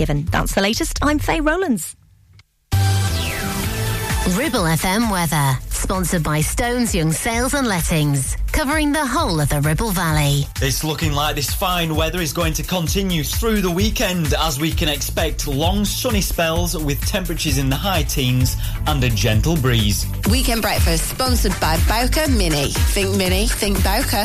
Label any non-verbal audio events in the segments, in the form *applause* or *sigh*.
given. That's the latest. I'm Faye Rowlands. Ribble FM weather, sponsored by Stones Young Sales and Lettings, covering the whole of the Ribble Valley. It's looking like this fine weather is going to continue through the weekend as we can expect long sunny spells with temperatures in the high teens and a gentle breeze. Weekend breakfast sponsored by Bowker Mini. Think Mini, think Bowker.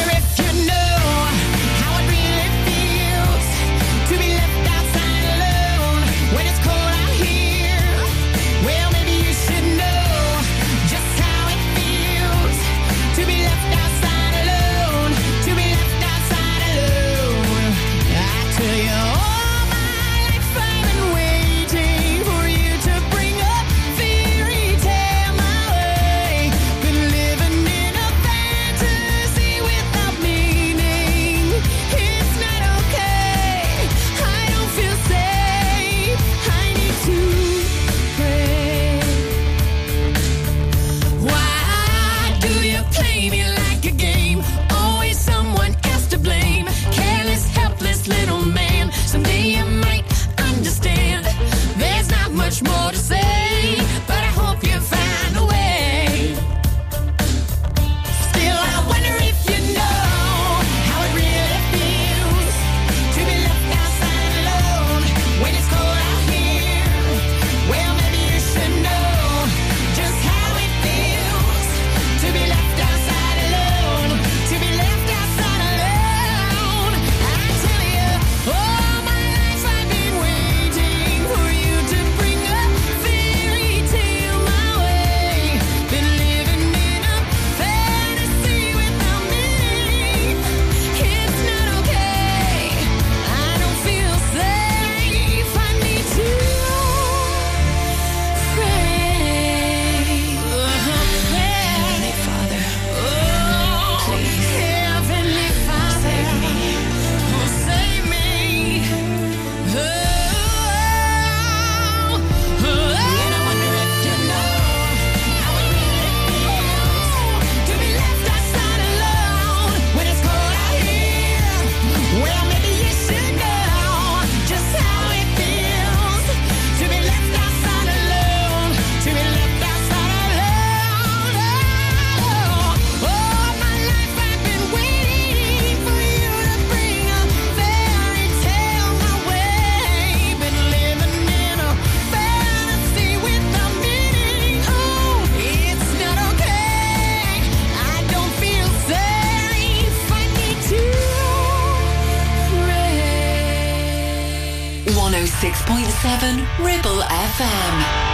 Eddie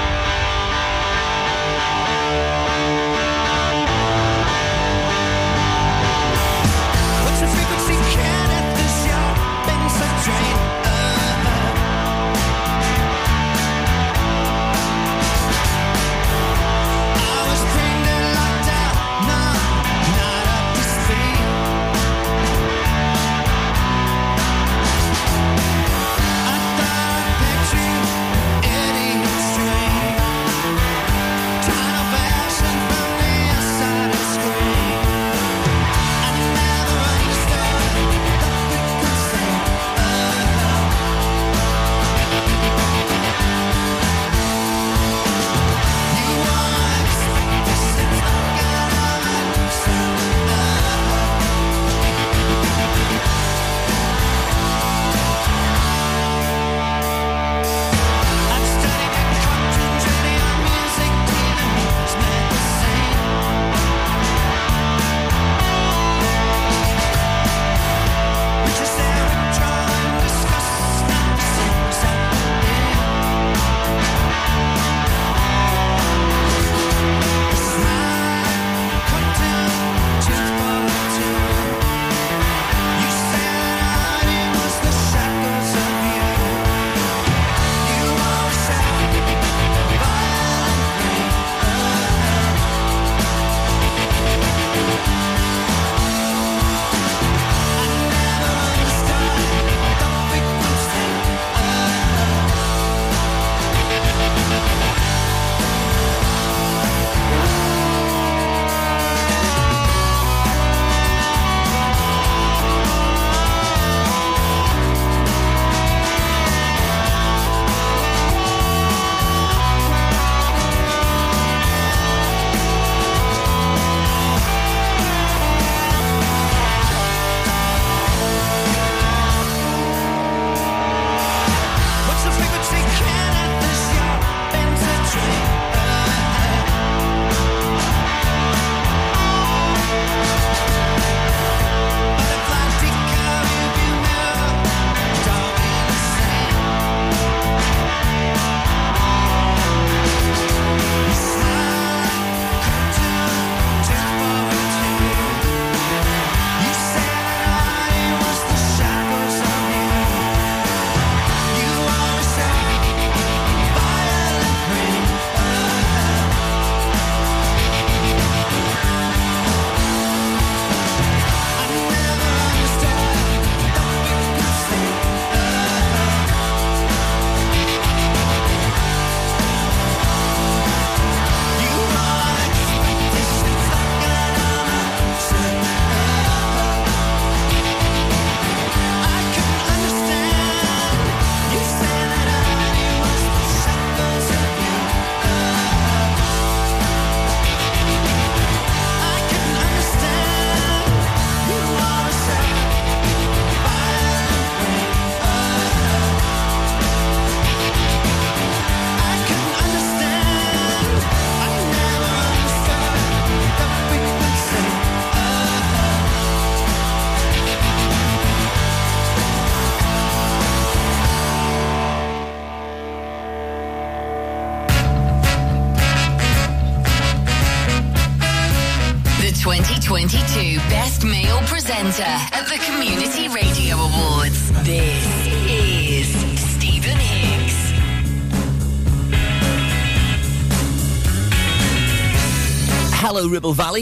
Valley.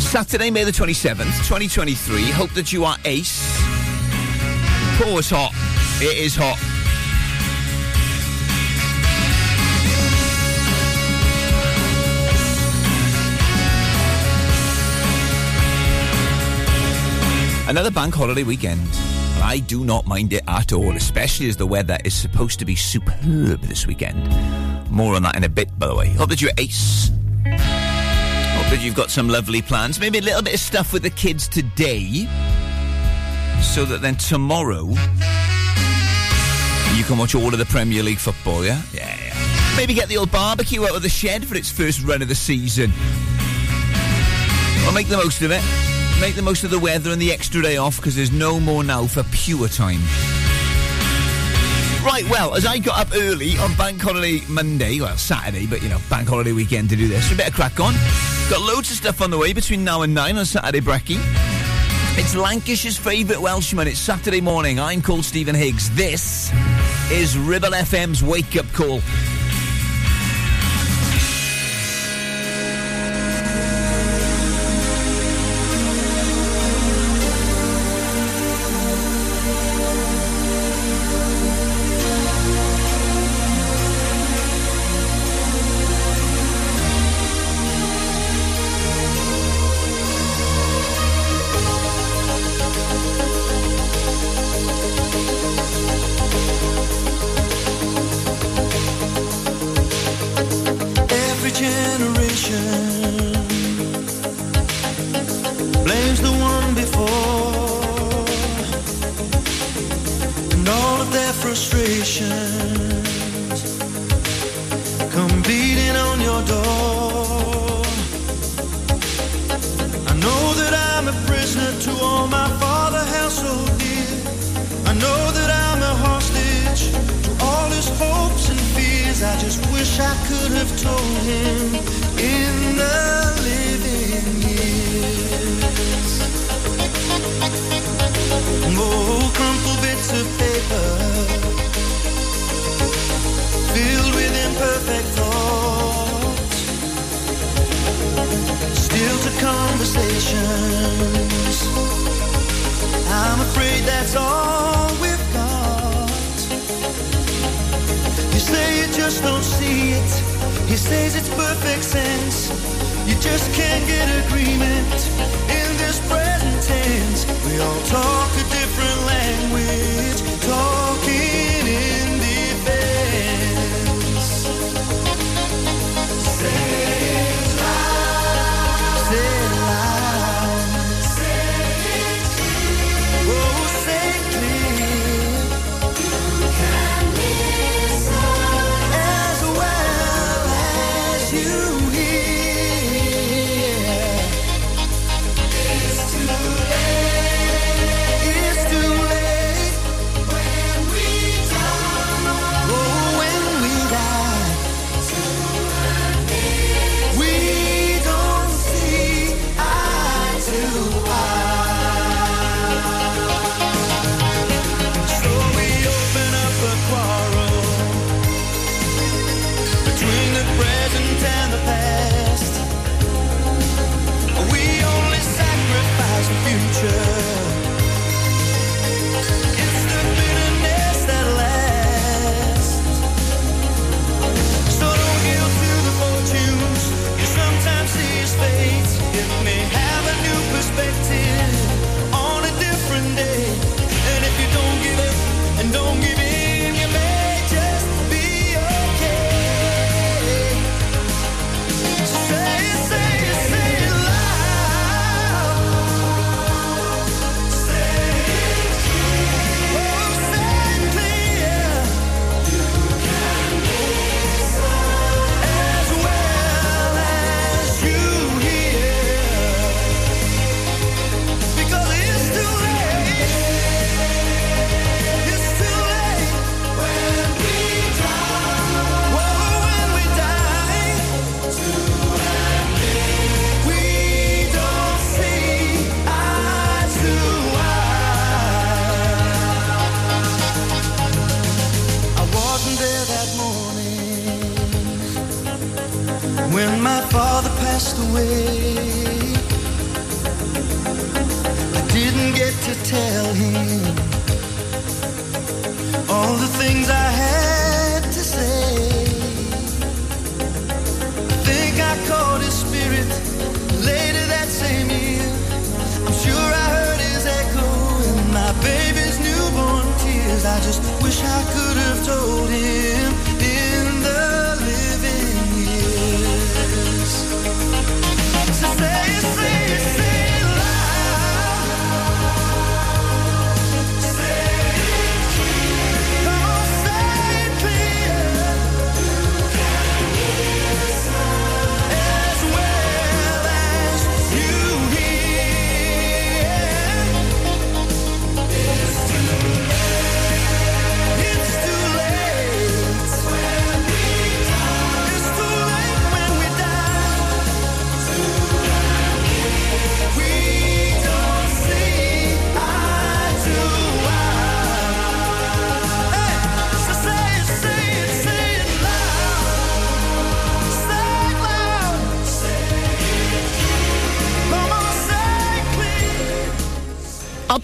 Saturday, May the 27th, 2023. Hope that you are ace. Oh, it's hot. It is hot. Another bank holiday weekend. I do not mind it at all, especially as the weather is supposed to be superb this weekend. More on that in a bit, by the way. Hope that you're ace. Hope that you've got some lovely plans. Maybe a little bit of stuff with the kids today. So that then tomorrow you can watch all of the Premier League football, yeah? Yeah, yeah. Maybe get the old barbecue out of the shed for its first run of the season. Well, make the most of it. Make the most of the weather and the extra day off because there's no more now for pure time. Right, well, as I got up early on Bank Holiday Monday, well, Saturday, but you know, Bank Holiday weekend to do this, we better crack on. Got loads of stuff on the way between now and nine on Saturday Brekkie. It's Lancashire's favourite Welshman. It's Saturday morning. I'm called Stephen Higgs. This is Ribble FM's Wake Up Call.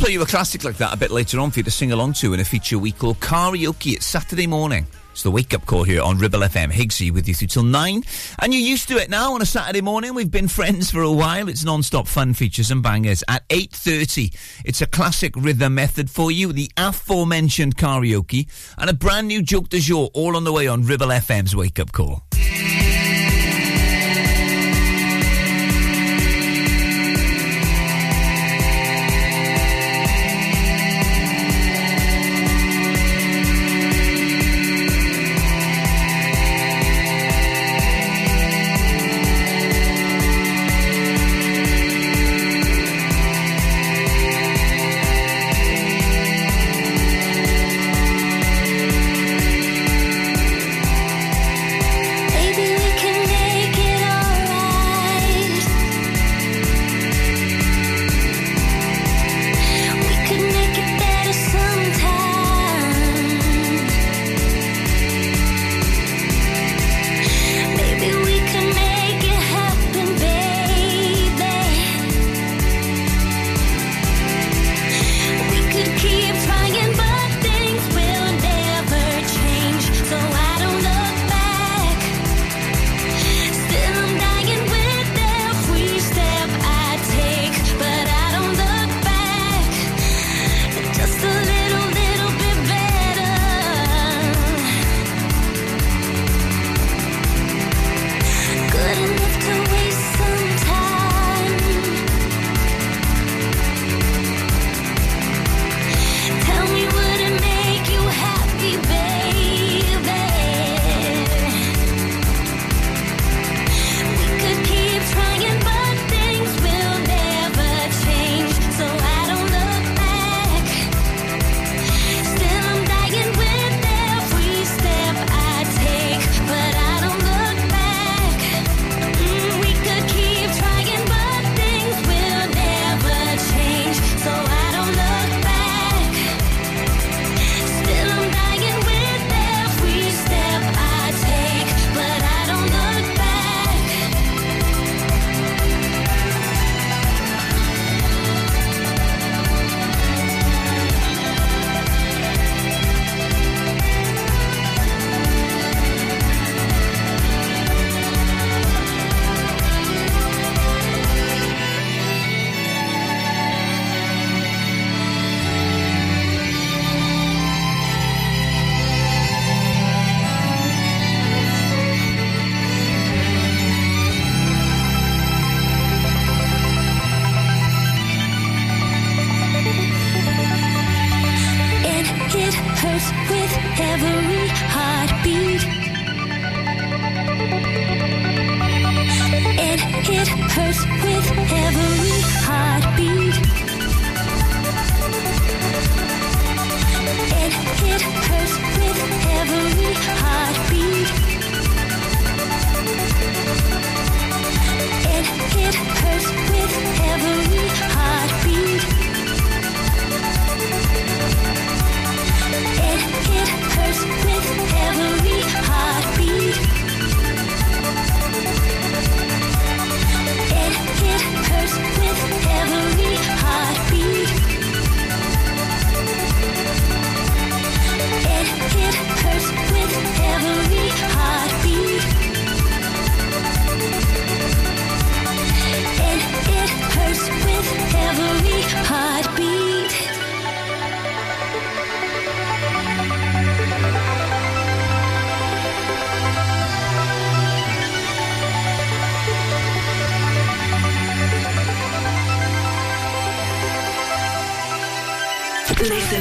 play you a classic like that a bit later on for you to sing along to in a feature we call Karaoke. It's Saturday morning. It's the wake up call here on Ribble FM. Higgsy with you through till nine. And you're used to it now on a Saturday morning. We've been friends for a while. It's non stop fun features and bangers at 8.30. It's a classic rhythm method for you, the aforementioned karaoke, and a brand new joke de jour all on the way on Ribble FM's wake up call.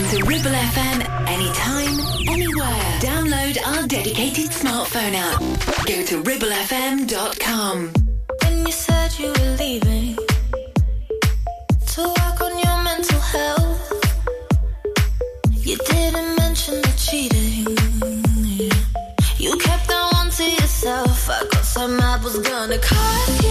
To Ribble FM anytime, anywhere. Download our dedicated smartphone app. Go to ribblefm.com. When you said you were leaving to work on your mental health, you didn't mention the cheating. You kept that one to yourself. I got so mad, was gonna cut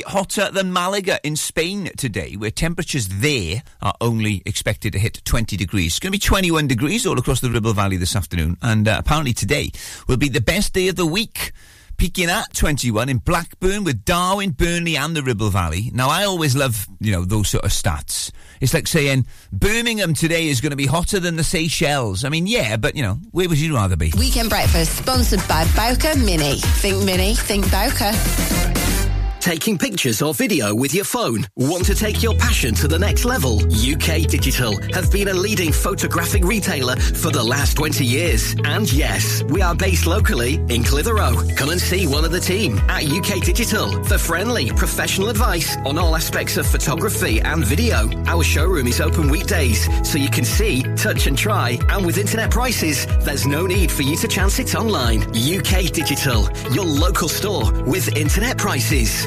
hotter than Malaga in Spain today, where temperatures there are only expected to hit 20 degrees. It's going to be 21 degrees all across the Ribble Valley this afternoon, and uh, apparently today will be the best day of the week. Peaking at 21 in Blackburn with Darwen, Burnley, and the Ribble Valley. Now, I always love, you know, those sort of stats. It's like saying Birmingham today is going to be hotter than the Seychelles. I mean, yeah, but, you know, where would you rather be? Weekend Breakfast, sponsored by Bowker Mini. Think Mini, think Bowker. Taking pictures or video with your phone? Want to take your passion to the next level? UK Digital have been a leading photographic retailer for the last 20 years. And yes, we are based locally in Clitheroe. Come and see one of the team at UK Digital for friendly, professional advice on all aspects of photography and video. Our showroom is open weekdays, so you can see, touch and try. And with internet prices, there's no need for you to chance it online. UK Digital, your local store with internet prices.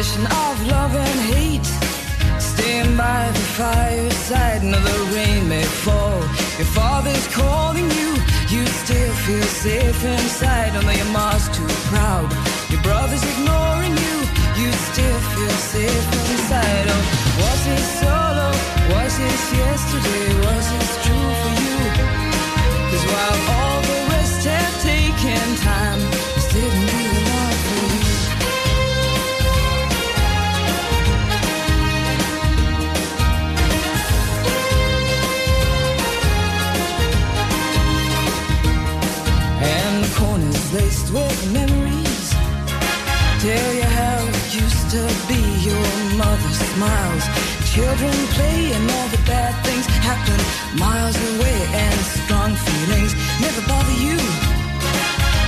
Tradition of love and hate. Staying by the fireside. Now the rain may fall. Your father's calling you. You still feel safe inside. Although your mom's too proud. Your brother's ignoring you. You still feel safe inside. Oh, was it solo? Was this yesterday? Was this true for you? Cause while all the with memories tell you how it used to be. Your mother smiles, children play, and all the bad things happen miles away. And strong feelings never bother you.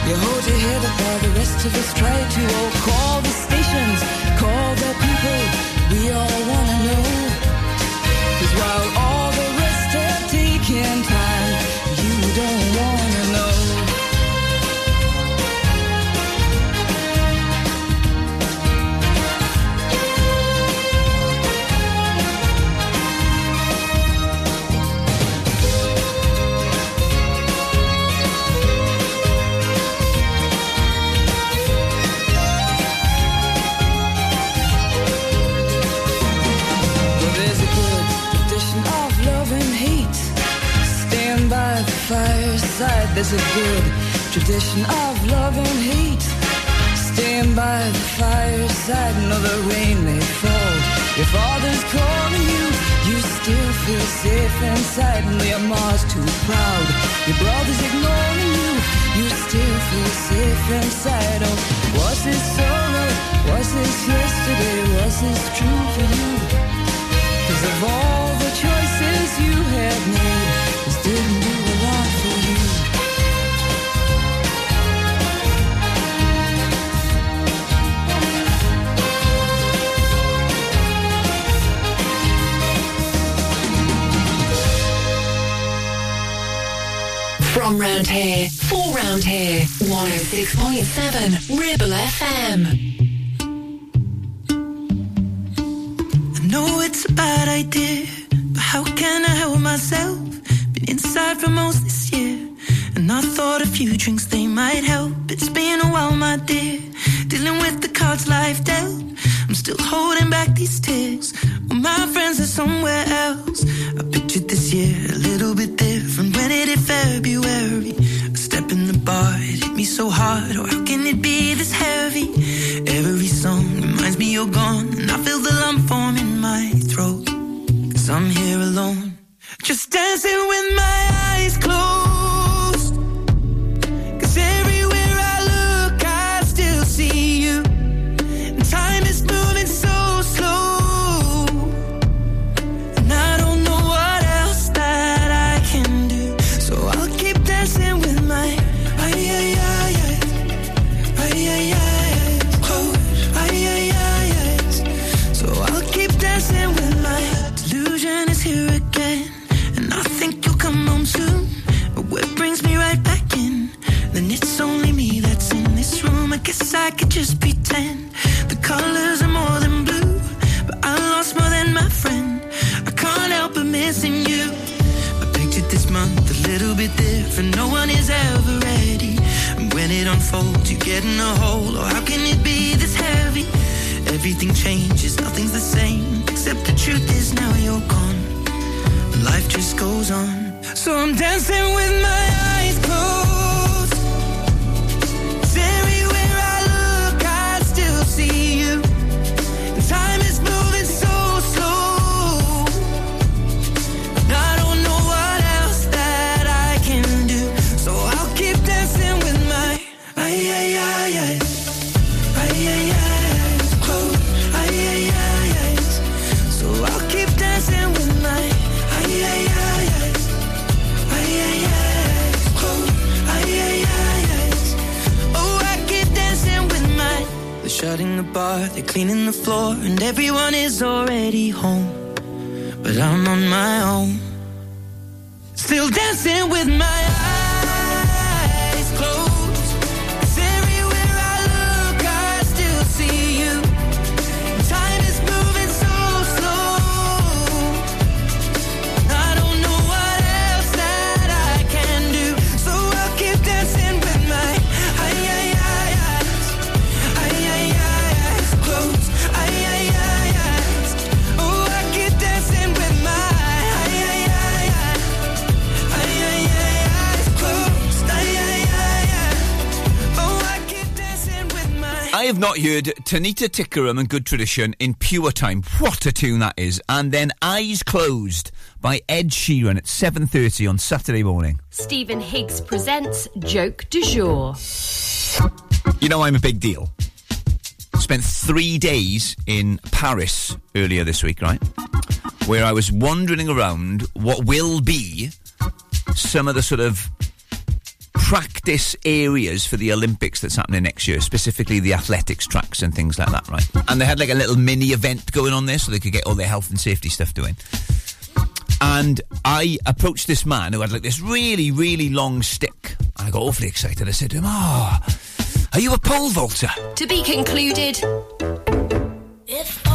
You hold your head up while the rest of us try to. Oh, call the stations, call the people. Your father's calling you. You still feel safe inside. No, your mom's too proud. Your brother's ignoring you. You still feel safe inside. Oh, was this solo? Was this yesterday? Was this true for you? Cause of all round here, for round here, 106.7 Ribble FM. I know it's a bad idea, but how can I help myself? Been inside for most this year, and I thought a few drinks they might help. It's been a while, my dear, dealing with the cards life dealt. I'm still holding back these tears. Well, my friends are somewhere else. Not heard Tanita Tikaram and Good Tradition in pure time. What a tune that is. And then Eyes Closed by Ed Sheeran at 7.30 on Saturday morning. Stephen Higgs presents Joke du Jour. You know I'm a big deal. Spent three days in Paris earlier this week, right? Where I was wandering around what will be some of the sort of practice areas for the Olympics that's happening next year, specifically the athletics tracks and things like that, right? And they had like a little mini event going on there so they could get all their health and safety stuff doing. And I approached this man who had like this really, really long stick. And I got awfully excited. I said to him, Oh, are you a pole vaulter? To be concluded. If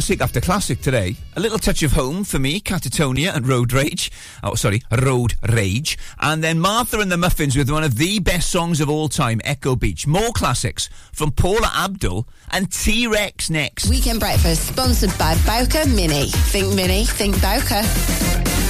classic after classic today. A little touch of home for me, Catatonia and Road Rage. Oh, sorry, Road Rage. And then Martha and the Muffins with one of the best songs of all time, Echo Beach. More classics from Paula Abdul and T Rex next. Weekend breakfast sponsored by Bowker Mini. Think Mini, think Bowker.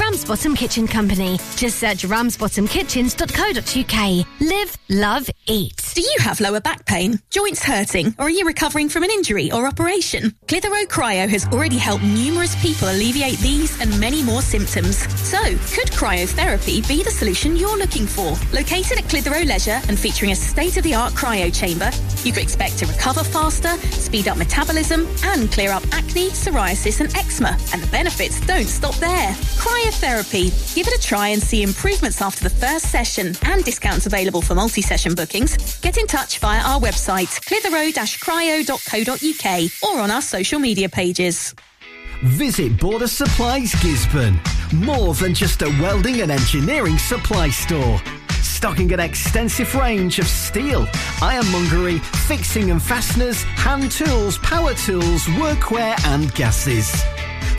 Ramsbottom Kitchen Company. Just search ramsbottomkitchens.co.uk. Live, love, eat. Do you have lower back pain, joints hurting, or are you recovering from an injury or operation? Clitheroe Cryo has already helped numerous people alleviate these and many more symptoms. So, could cryotherapy be the solution you're looking for? Located at Clitheroe Leisure and featuring a state-of-the-art cryo chamber, you could expect to recover faster, speed up metabolism, and clear up acne, psoriasis, and eczema. And the benefits don't stop there. Cryotherapy. Give it a try and see improvements after the first session and discounts available for multi-session bookings. Get in touch via our website, clitheroe-cryo.co.uk or on our social media pages. Visit Border Supplies Gisburn. More than just a welding and engineering supply store. Stocking an extensive range of steel, ironmongery, fixing and fasteners, hand tools, power tools, workwear and gases.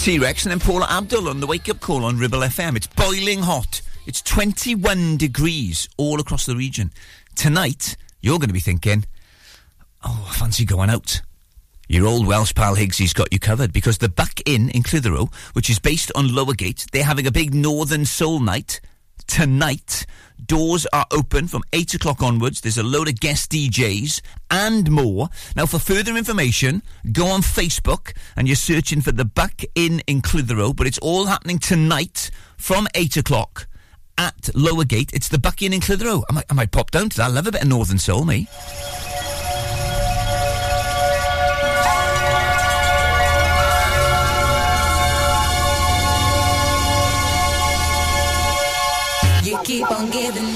T Rex and then Paula Abdul on the wake up call on Ribble FM. It's boiling hot. It's 21 degrees all across the region. Tonight, you're going to be thinking, oh, I fancy going out. Your old Welsh pal Higgsy's got you covered because the Buck Inn in Clitheroe, which is based on Lowergate, they're having a big Northern Soul night tonight doors are open from 8 o'clock onwards. There's a load of guest DJs and more. Now, for further information, go on Facebook and you're searching for the Buck Inn in Clitheroe, but it's all happening tonight from 8 o'clock at Lower Gate. It's the Buck Inn in Clitheroe. I might, I might pop down to that. I love a bit of Northern Soul, me. keep on giving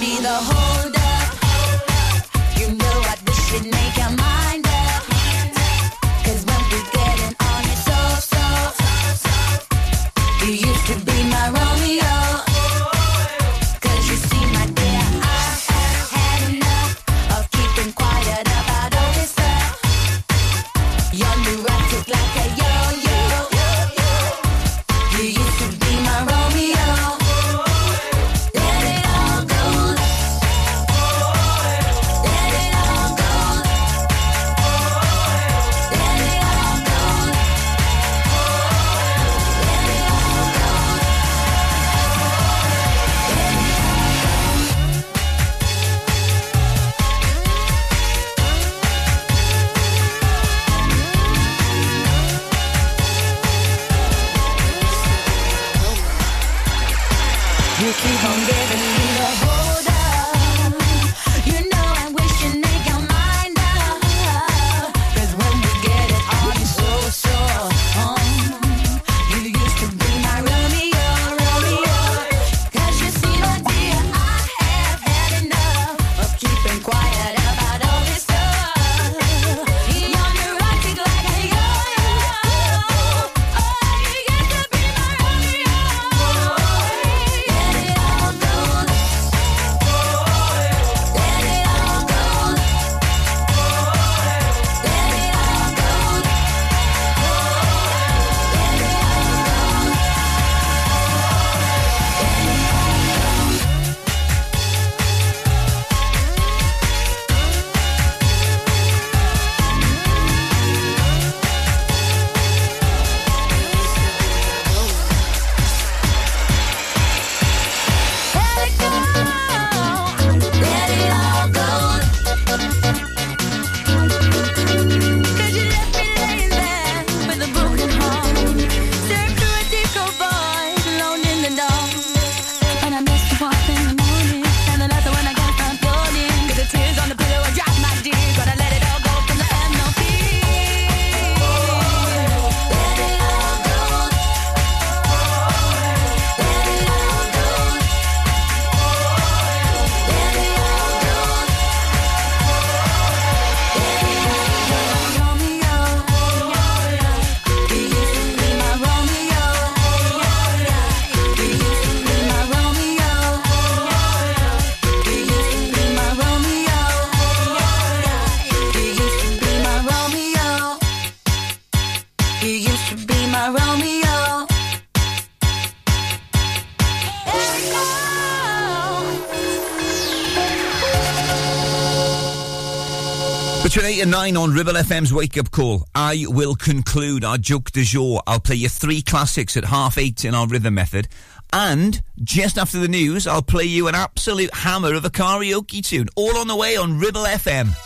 and 9 on Ribble FM's Wake Up Call, I will conclude our joke du jour. I'll play you three classics at half eight in our rhythm method. And just after the news, I'll play you an absolute hammer of a karaoke tune. All on the way on Ribble FM.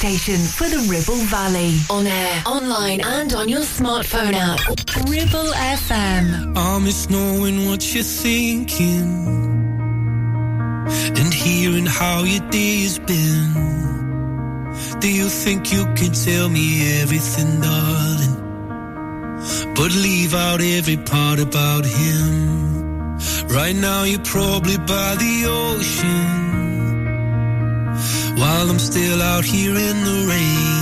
Station for the Ribble Valley. On air, online, and on your smartphone app. Ribble FM. I miss knowing what you're thinking and hearing how your day has been. Do you think you can tell me everything, darling? But leave out every part about him. Right now, you're probably by the ocean. While I'm still out here in the rain.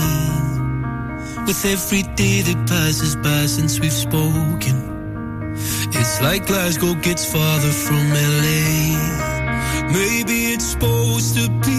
With every day that passes by since we've spoken. It's like Glasgow gets farther from LA. Maybe it's supposed to be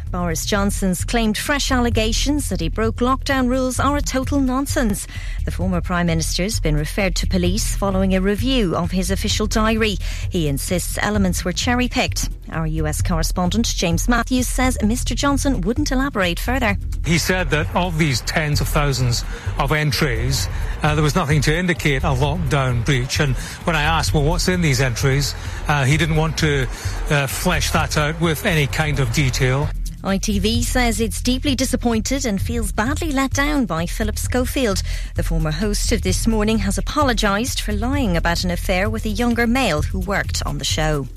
Boris Johnson's claimed fresh allegations that he broke lockdown rules are a total nonsense. The former Prime Minister's been referred to police following a review of his official diary. He insists elements were cherry picked. Our US correspondent James Matthews says Mr Johnson wouldn't elaborate further. He said that of these tens of thousands of entries, uh, there was nothing to indicate a lockdown breach. And when I asked, well, what's in these entries, uh, he didn't want to uh, flesh that out with any kind of detail. ITV says it's deeply disappointed and feels badly let down by Philip Schofield. The former host of This Morning has apologised for lying about an affair with a younger male who worked on the show.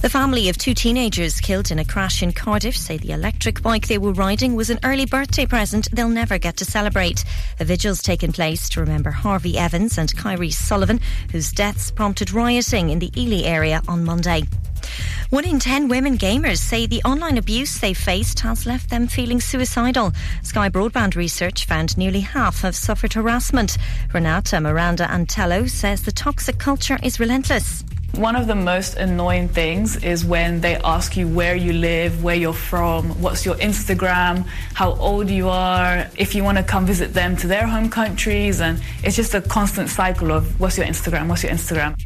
The family of two teenagers killed in a crash in Cardiff say the electric bike they were riding was an early birthday present they'll never get to celebrate. A vigil's taken place to remember Harvey Evans and Kyrees Sullivan, whose deaths prompted rioting in the Ely area on Monday. One in ten women gamers say the online abuse they've faced has left them feeling suicidal. Sky Broadband research found nearly half have suffered harassment. Renata Miranda Antello says the toxic culture is relentless. One of the most annoying things is when they ask you where you live, where you're from, what's your Instagram, how old you are, if you want to come visit them to their home countries, and it's just a constant cycle of what's your Instagram, what's your Instagram.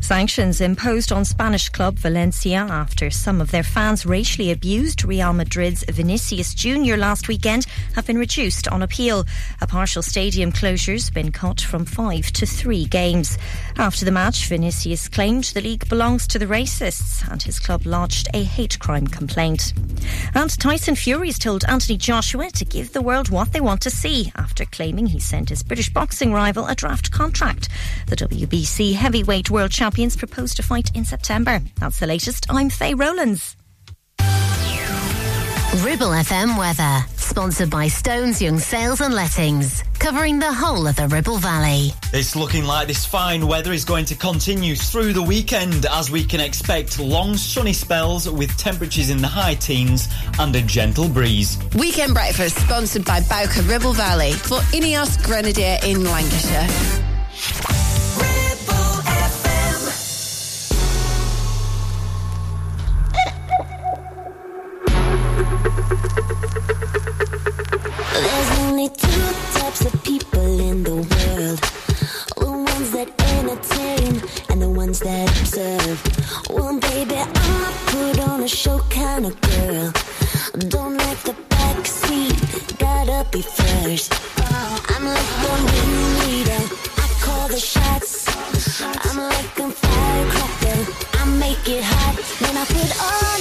Sanctions imposed on Spanish club Valencia after some of their fans racially abused Real Madrid's Vinicius Jr. last weekend have been reduced on appeal. A partial stadium closure's been cut from five to three games. After the match, Vinicius claimed the league belongs to the racists and his club lodged a hate crime complaint. And Tyson Fury's told Anthony Joshua to give the world what they want to see after claiming he sent his British boxing rival a draft contract. The WBC heavyweight world champions propose to fight in September. That's the latest. I'm Faye Rowlands. Ribble FM weather, sponsored by Stones Young Sales and Lettings, covering the whole of the Ribble Valley. It's looking like this fine weather is going to continue through the weekend as we can expect long sunny spells with temperatures in the high teens and a gentle breeze. Weekend breakfast sponsored by Bowker Ribble Valley for Ineos Grenadier in Lancashire. In the world the ones that entertain and the ones that observe. Well, baby, I'm a put on a show kind of girl. Don't like the back seat, gotta be first. I'm like the ringleader, I call the shots. I'm like a firecracker, I make it hot when I put on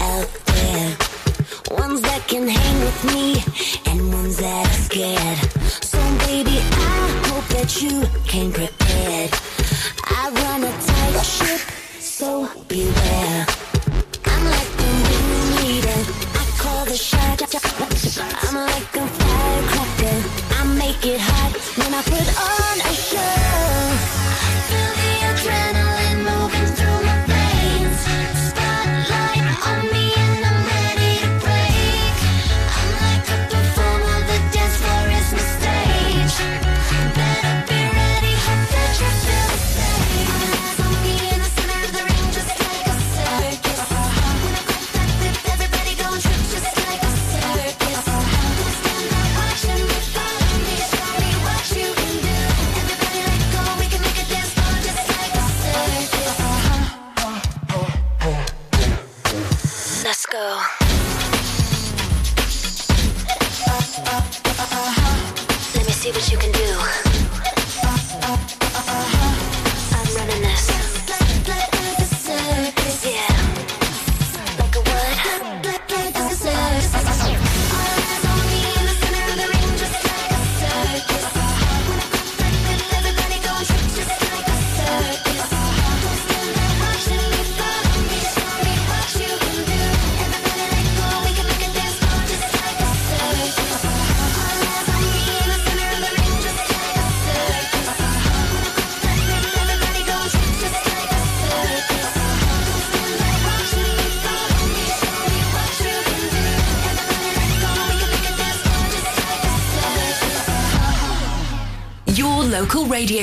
out there. Ones that can hang with me and ones that are scared. So baby, I hope that you came prepared. I run a tight ship, so beware. I'm like the ringleader. I call the shots. I'm like a see what you can do.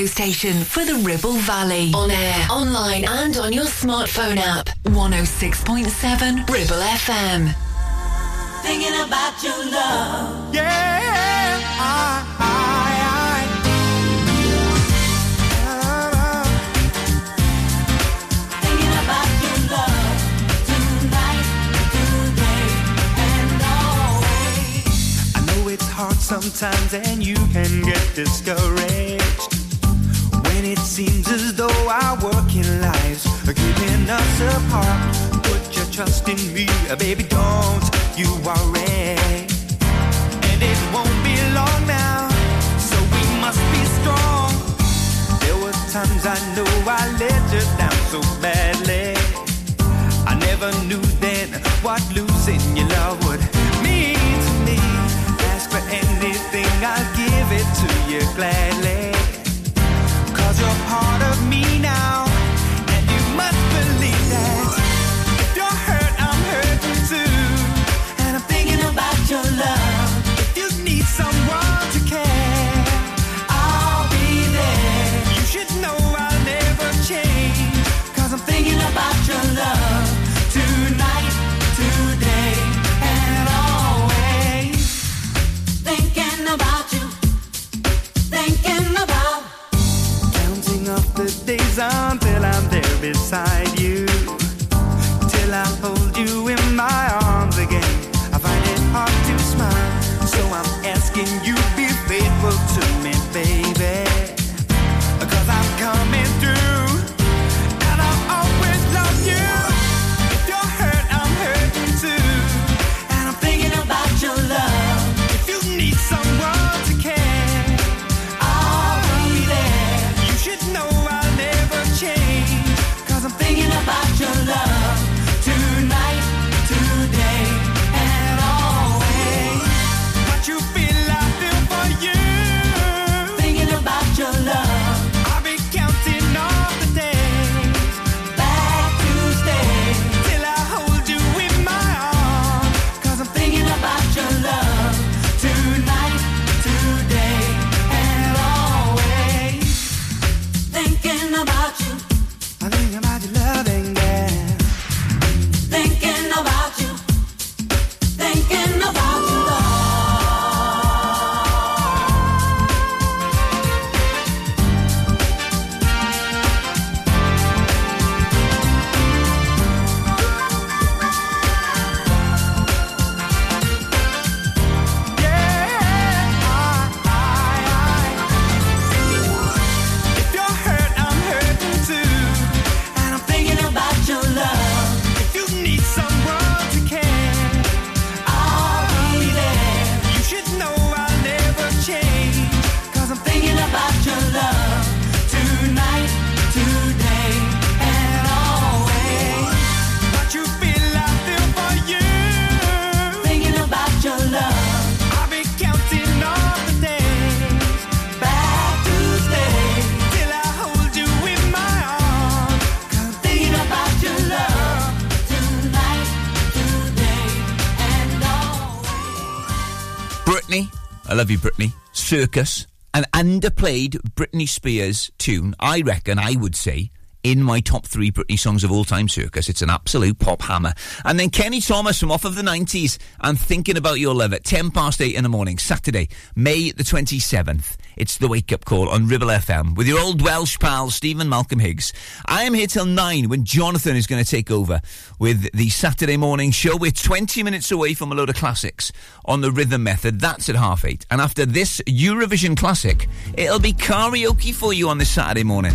station for the Ribble Valley. On air, online, and on your smartphone app. 106.7 Ribble FM. Thinking about your love. Yeah, I, I. I. Thinking about your love tonight, today, and always. I know it's hard sometimes and you can get discouraged it seems as though our working lives are keeping us apart. Put your trust in me, baby, don't you worry. And it won't be long now, so we must be strong. There were times I know I let you down so badly. I never knew then what losing your love would mean to me. Ask for anything, I'll give it to you gladly. side. Circus, an underplayed Britney Spears tune. I reckon I would say in my top three Britney songs of all time. Circus, it's an absolute pop hammer. And then Kenny Thomas from off of the nineties and thinking about your love at ten past eight in the morning, Saturday, May the twenty seventh. It's the wake up call on Ribble FM with your old Welsh pal Stephen Malcolm Higgs. I am here till nine when Jonathan is going to take over with the Saturday morning show. We're 20 minutes away from a load of classics on the rhythm method. That's at half eight. And after this Eurovision classic, it'll be karaoke for you on this Saturday morning.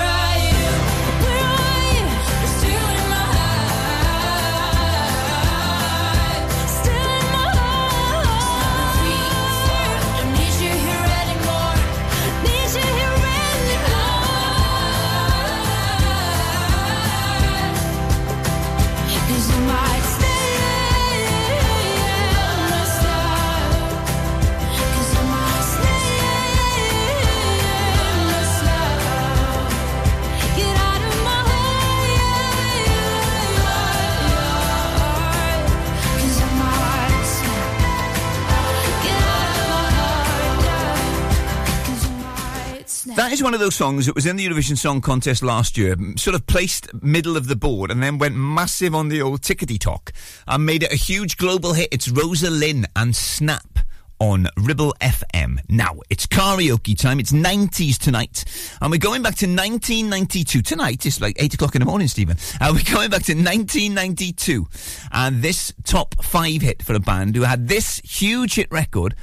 snap. One of those songs that was in the Eurovision Song Contest last year, sort of placed middle of the board and then went massive on the old tickety talk and made it a huge global hit. It's Rosa Linn and Snap on Ribble FM. Now, it's karaoke time. It's 90s tonight. And we're going back to 1992. Tonight, it's like 8 o'clock in the morning, Stephen. *laughs* Uh, we're going back to 1992. And this top five hit for a band who had this huge hit record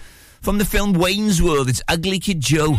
from the film Wayne's World. It's Ugly Kid Joe.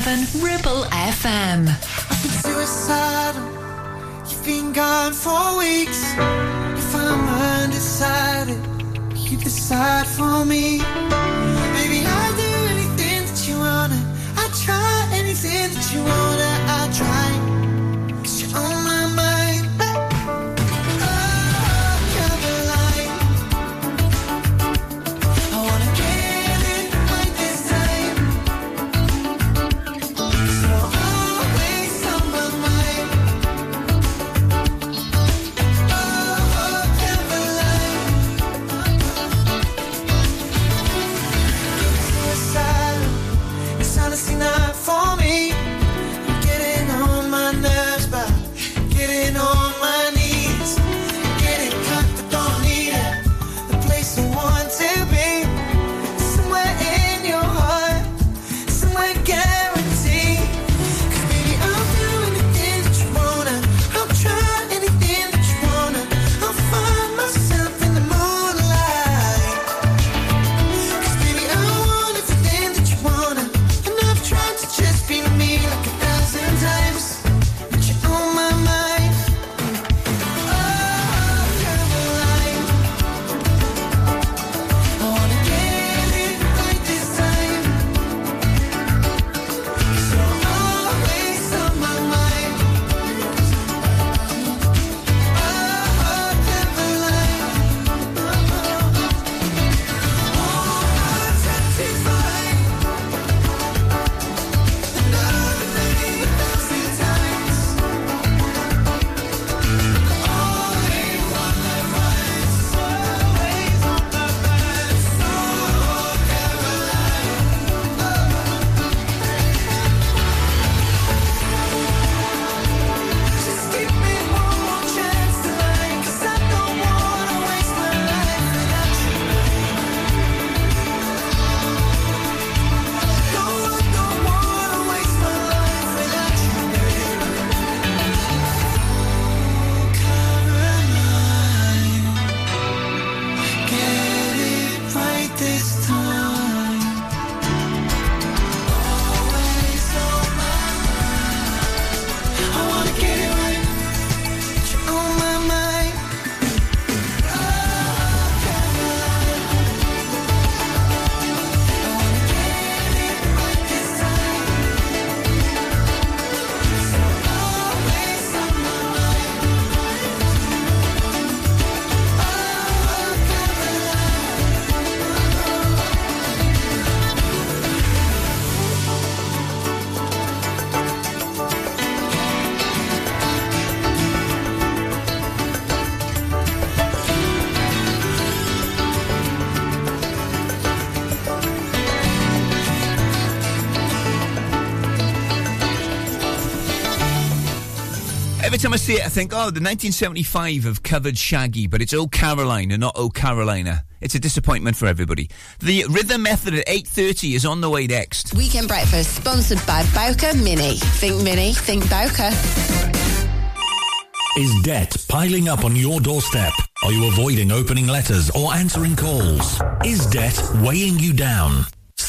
106.7 Ribble see it, I think, oh, the 1975 have covered Shaggy, but it's Oh Caroline, and not Oh Carolina. It's a disappointment for everybody. The Rhythm Method at 8.30 is on the way next. Weekend breakfast sponsored by Bowker Mini. Think Mini, think Bowker. Is debt piling up on your doorstep? Are you avoiding opening letters or answering calls? Is debt weighing you down?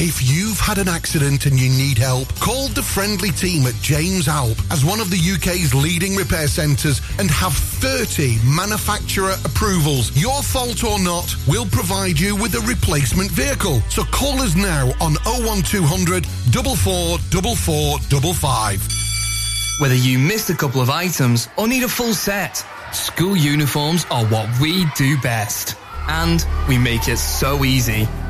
If you've had an accident and you need help, call the friendly team at James Alpe as one of the UK's leading repair centres and have 30 manufacturer approvals. Your fault or not, we'll provide you with a replacement vehicle. So call us now on 01200 444455. Whether you missed a couple of items or need a full set, school uniforms are what we do best. And we make it so easy.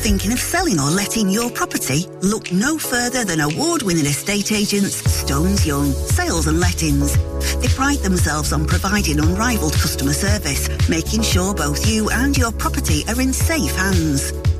Thinking of selling or letting your property? Look no further than award-winning estate agents Stones Young Sales and Lettings. They pride themselves on providing unrivaled customer service, making sure both you and your property are in safe hands.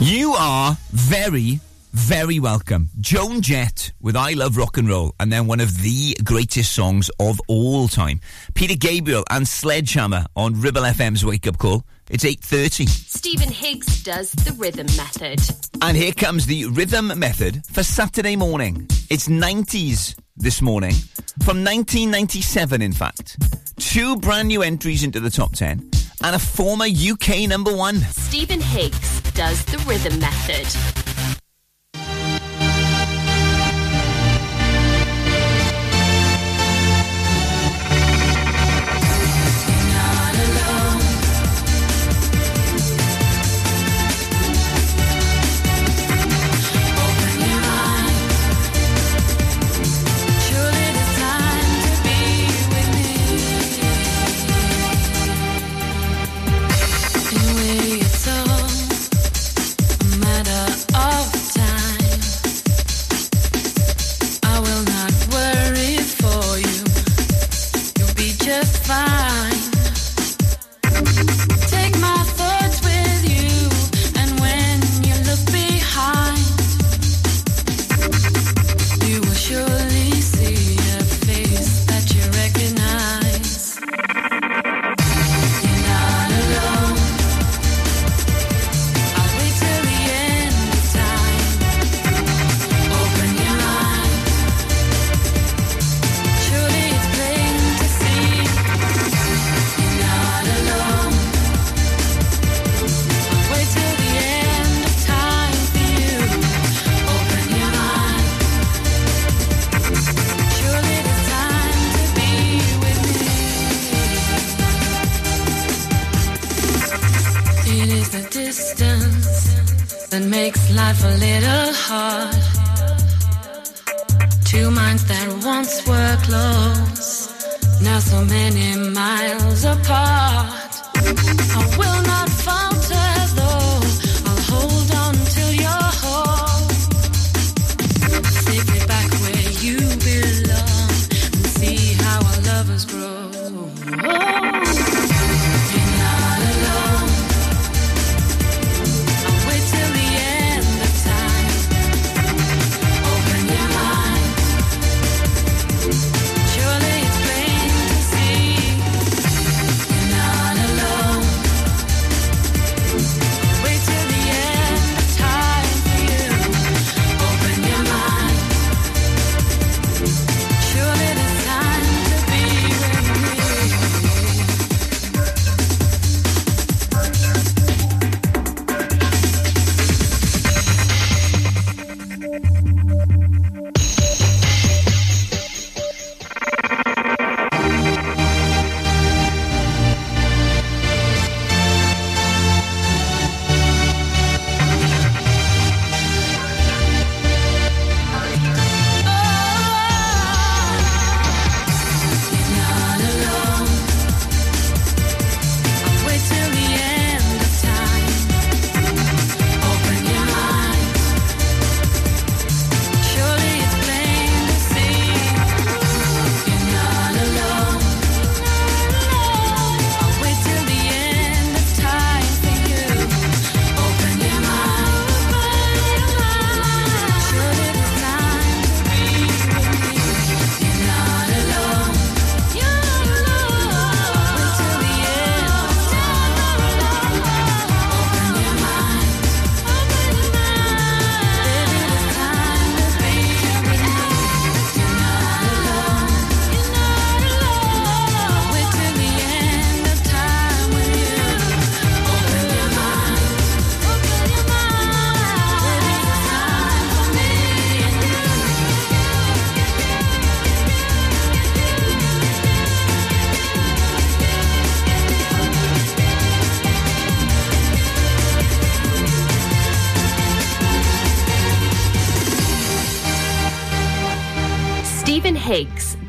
You are very, very welcome. Joan Jett with I Love Rock and Roll, and then one of the greatest songs of all time. Peter Gabriel and Sledgehammer on Ribble FM's Wake Up Call. It's 8.30. Stephen Higgs does the rhythm method. And here comes the rhythm method for Saturday morning. It's 90s this morning from 1997, in fact. Two brand new entries into the top 10 and a former UK number one. Stephen Higgs does the rhythm method.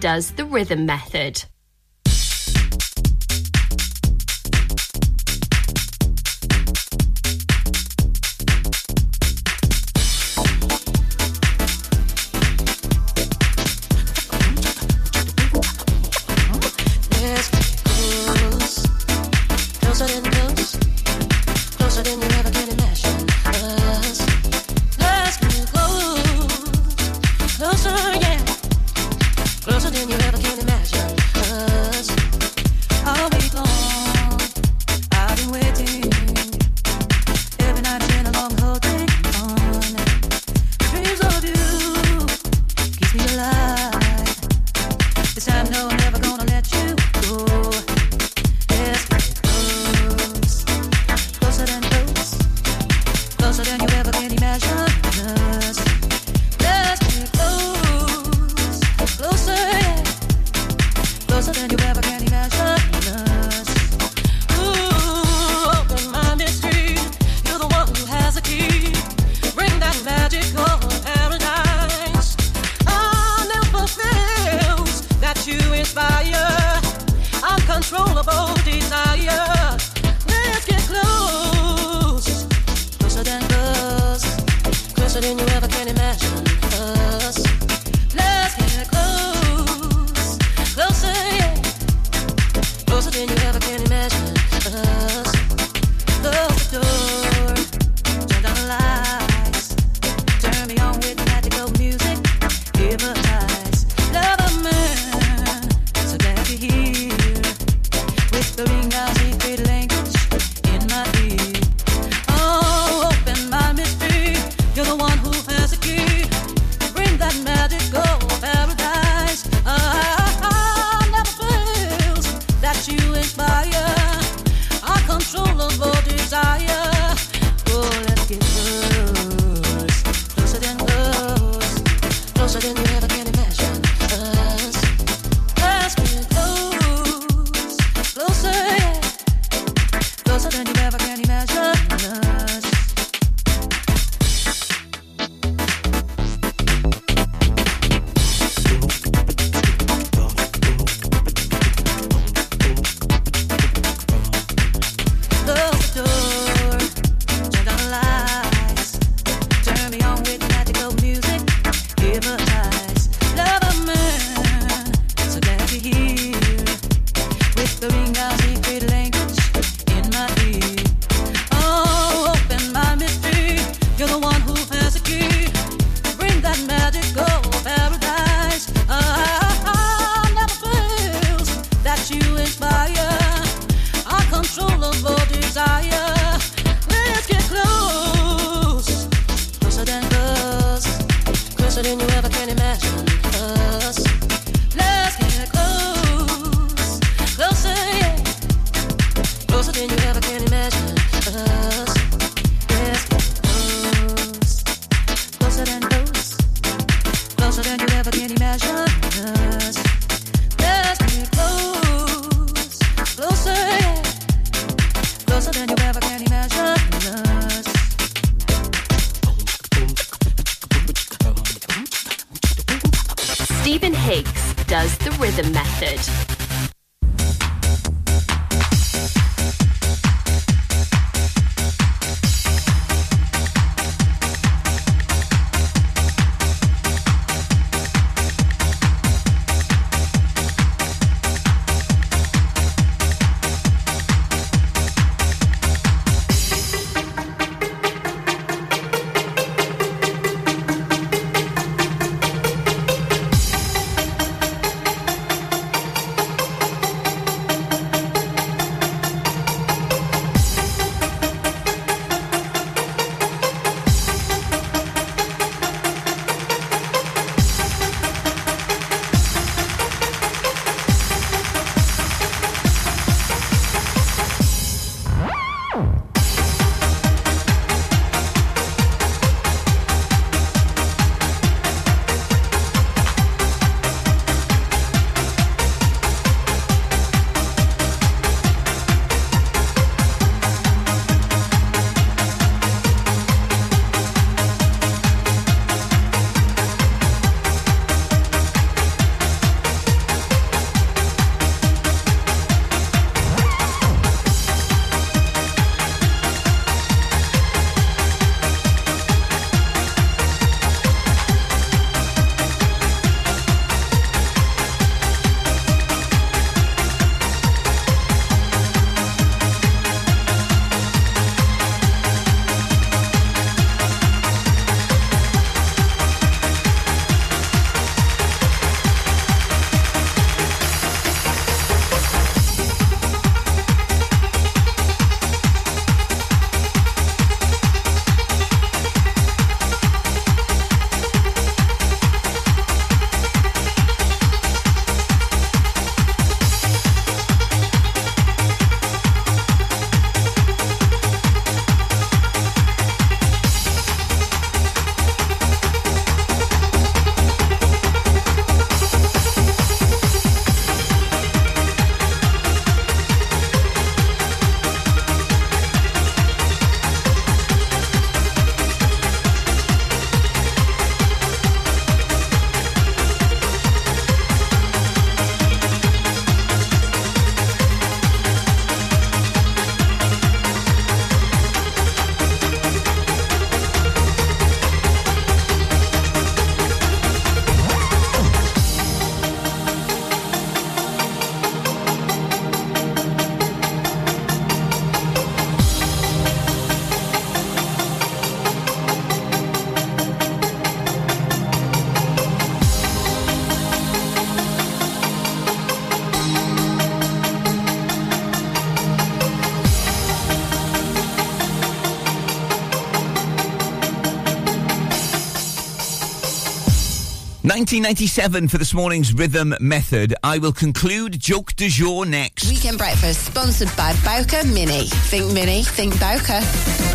does the rhythm method. 1997 for this morning's Rhythm Method. I will conclude Joke du Jour next. Weekend Breakfast, sponsored by Bowker Mini. Think Mini, think Bowker.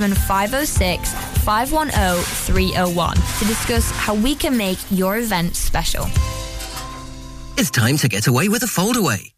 07506 510 301 to discuss how we can make your event special. It's time to get away with a foldaway.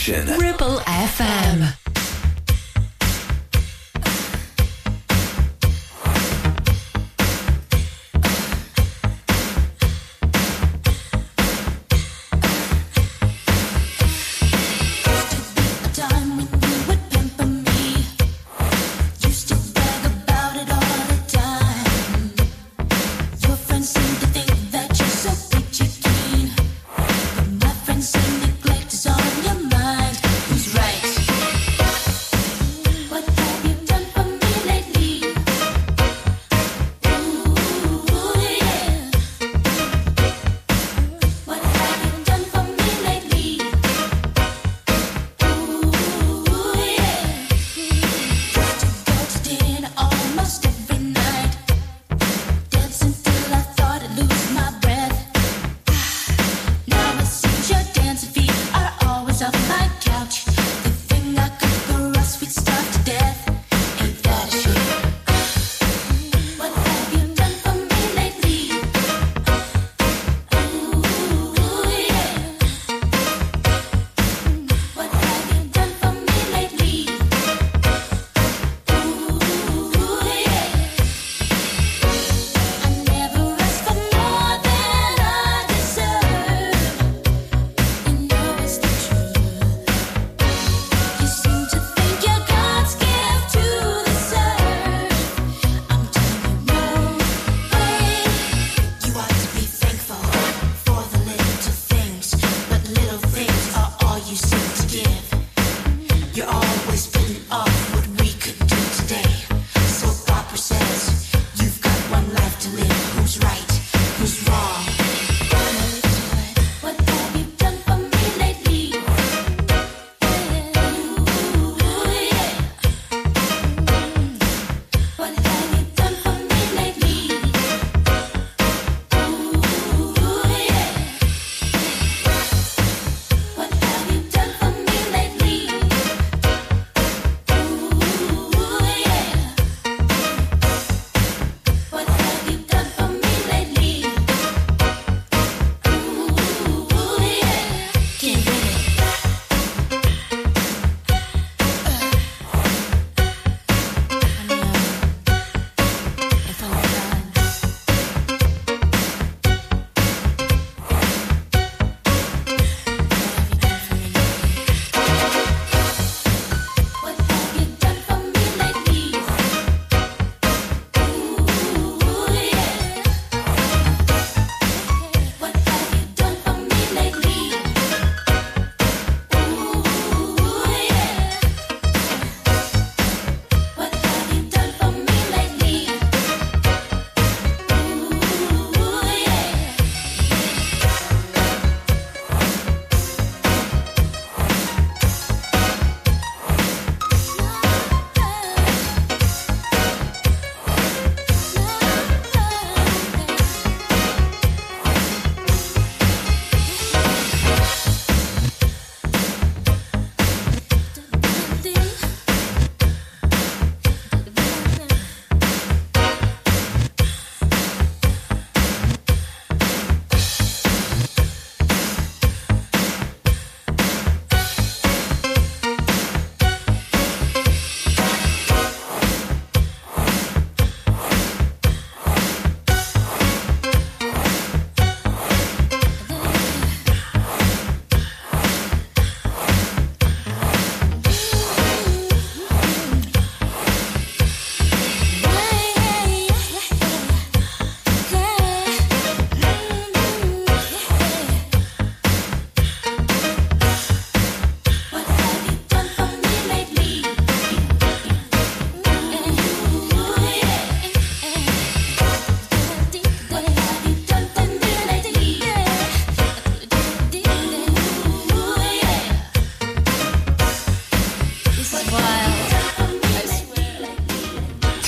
Connection.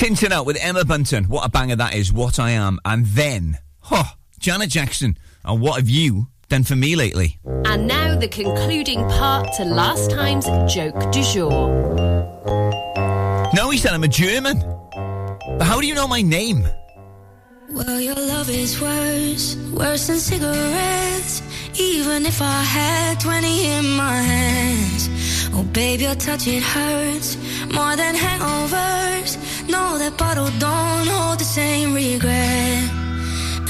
Tin Tin Out with Emma Bunton. What a banger that is. What I Am. And then, huh, Janet Jackson. And what have you done for me lately? And now the concluding part to last time's joke du jour. No, he said I'm a German. But how do you know my name? Well, your love is worse, worse than cigarettes. Even if I had 20 in my hands. Oh, babe, your touch, it hurts more than hangovers. No, that bottle don't hold the same regret.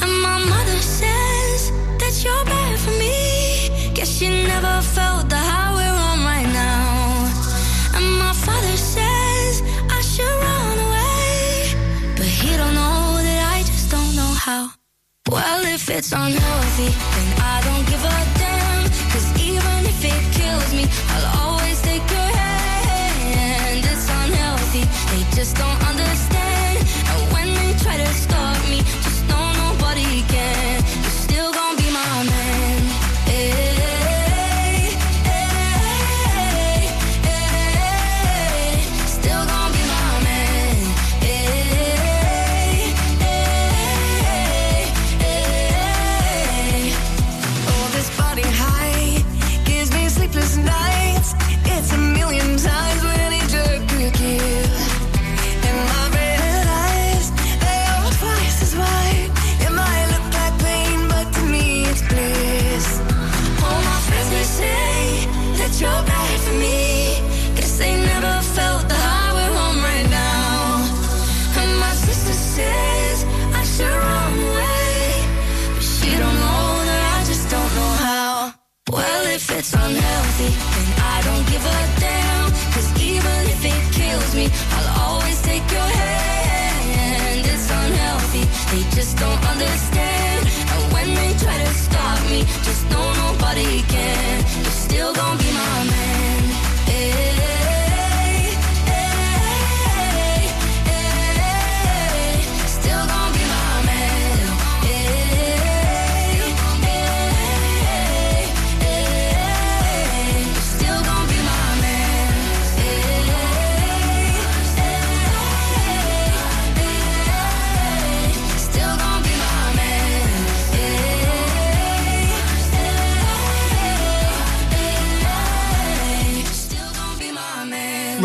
And my mother says that you're bad for me. Guess she never felt the high we're on right now. And my father says I should run away. But he don't know that I just don't know how. Well, if it's unhealthy, then I don't give a damn. Cause even if it kills me, I'll always just don't nobody can.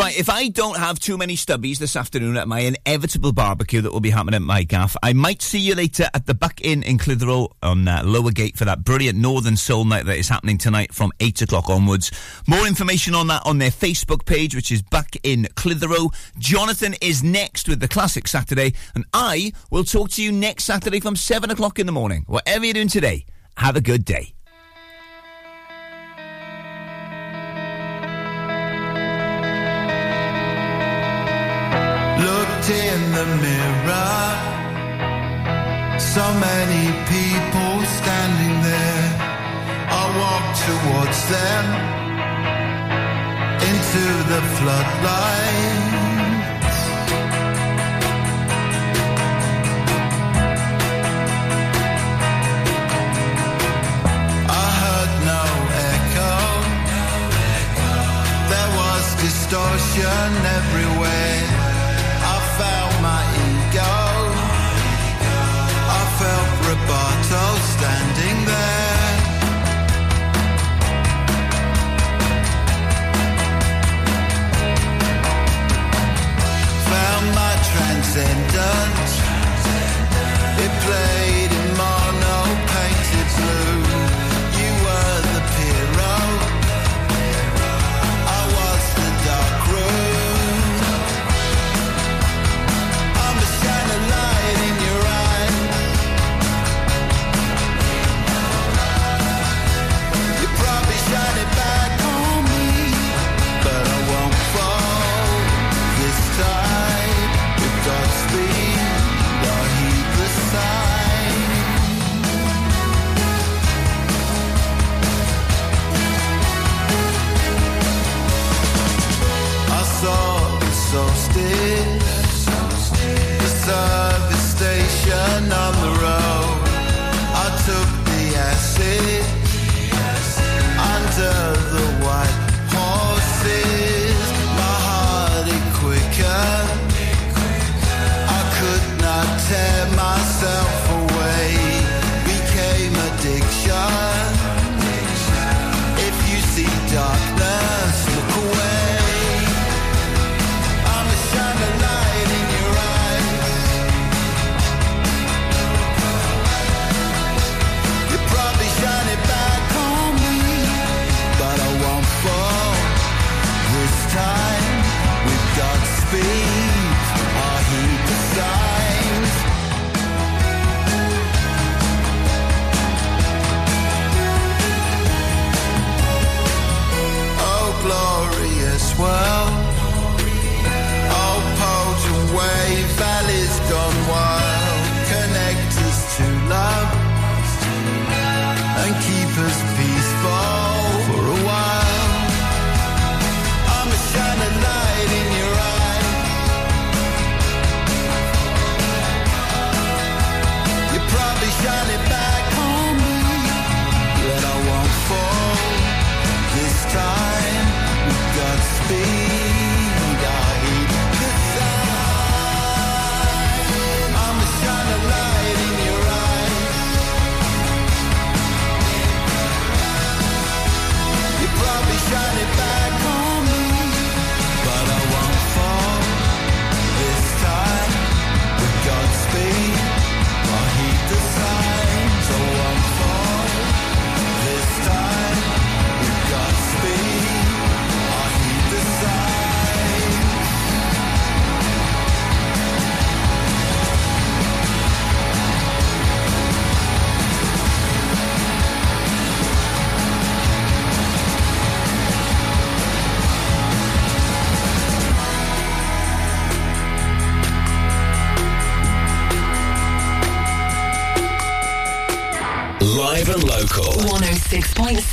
Right, if I don't have too many stubbies this afternoon at my inevitable barbecue that will be happening at my gaff, I might see you later at the Buck Inn in Clitheroe on uh, Lower Gate for that brilliant Northern Soul Night that is happening tonight from 8 o'clock onwards. More information on that on their Facebook page, which is Buck Inn Clitheroe. Jonathan is next with the Classic Saturday, and I will talk to you next Saturday from 7 o'clock in the morning. Whatever you're doing today, have a good day. The mirror. So many people standing there. I walk towards them into the floodlights. I heard no echo. There was distortion everywhere. It